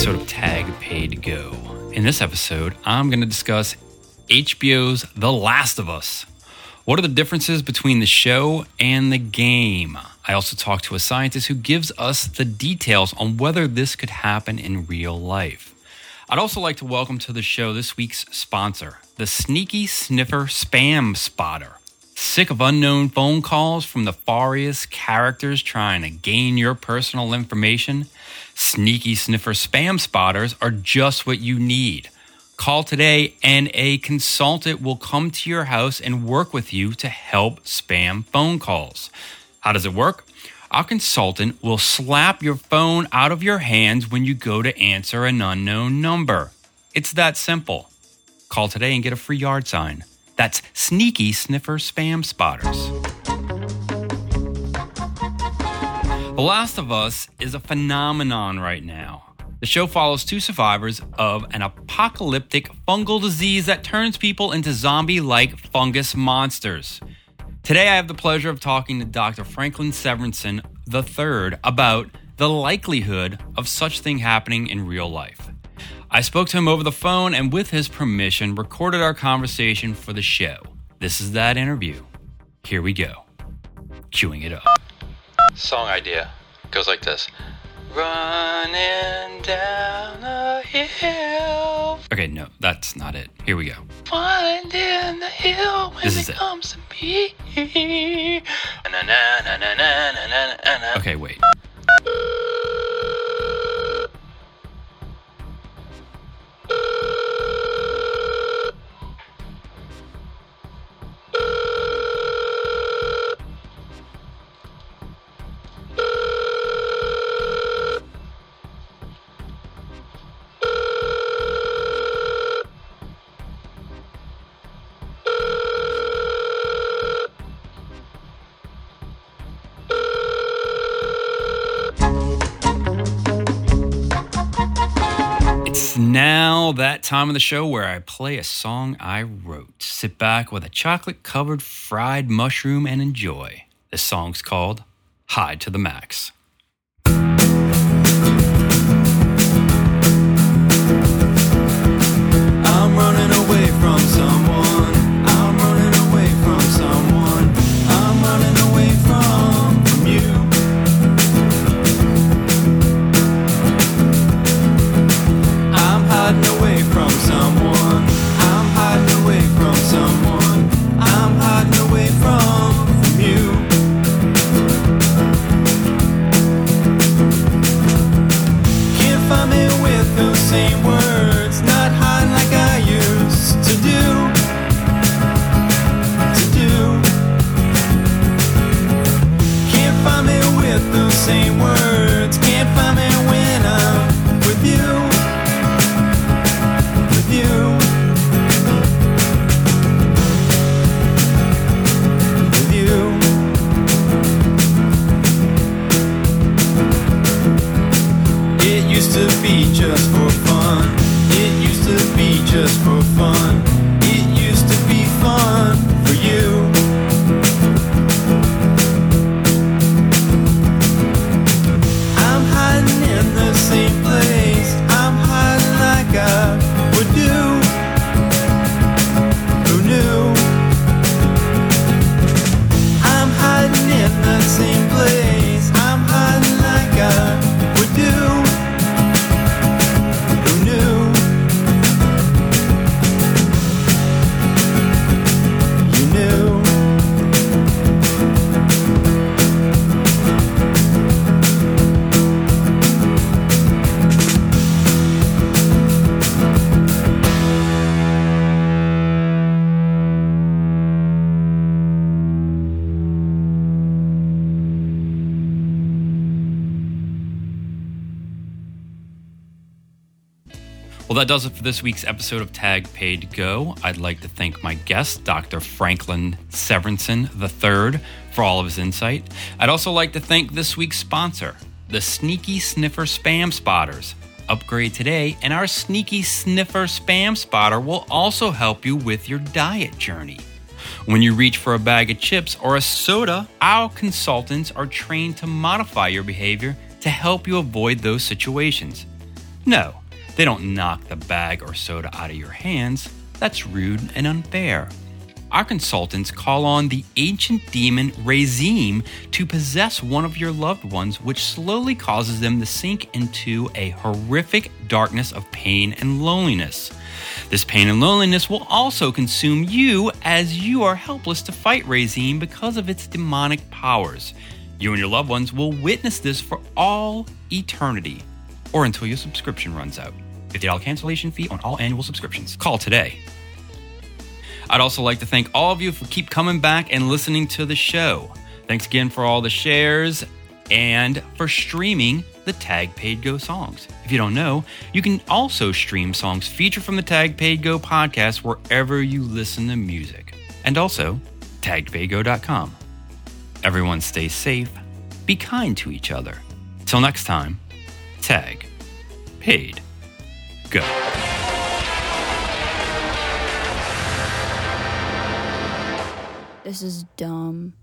episode of Tag Paid Go. In this episode, I'm going to discuss HBO's The Last of Us. What are the differences between the show and the game? I also talk to a scientist who gives us the details on whether this could happen in real life. I'd also like to welcome to the show this week's sponsor, the Sneaky Sniffer Spam Spotter. Sick of unknown phone calls from nefarious characters trying to gain your personal information? Sneaky Sniffer Spam Spotters are just what you need. Call today and a consultant will come to your house and work with you to help spam phone calls. How does it work? Our consultant will slap your phone out of your hands when you go to answer an unknown number. It's that simple. Call today and get a free yard sign. That's Sneaky Sniffer Spam Spotters. The Last of Us is a phenomenon right now. The show follows two survivors of an apocalyptic fungal disease that turns people into zombie like fungus monsters. Today, I have the pleasure of talking to Dr. Franklin Severinsen III about the likelihood of such thing happening in real life. I spoke to him over the phone and, with his permission, recorded our conversation for the show. This is that interview. Here we go. Cueing it up. Song idea goes like this Running down a hill. Okay, no, that's not it. Here we go. Finding the hill when this is it, comes to me. Okay, wait. Now that time of the show where I play a song I wrote. Sit back with a chocolate covered fried mushroom and enjoy. The song's called Hide 2 the Max. Just for fun. Well, that does it for this week's episode of Tag Paid Go. I'd like to thank my guest, Dr. Franklin Severinsen III, for all of his insight. I'd also like to thank this week's sponsor, the Sneaky Sniffer Spam Spotters. Upgrade today, and our Sneaky Sniffer Spam Spotter will also help you with your diet journey. When you reach for a bag of chips or a soda, our consultants are trained to modify your behavior to help you avoid those situations. No, they don't knock the bag or soda out of your hands. That's rude and unfair. Our consultants call on the ancient demon Razim to possess one of your loved ones, which slowly causes them to sink into a horrific darkness of pain and loneliness. This pain and loneliness will also consume you as you are helpless to fight Razim because of its demonic powers. You and your loved ones will witness this for all eternity, or until your subscription runs out. $50 cancellation fee on all annual subscriptions. Call today. I'd also like to thank all of you for keep coming back and listening to the show. Thanks again for all the shares and for streaming the Tag Paid Go songs. If you don't know, you can also stream songs featured from the Tag Paid Go podcast wherever you listen to music. And also, tagpaidgo.com. Everyone stay safe, be kind to each other. Till next time, tag, paid, go. This is dumb.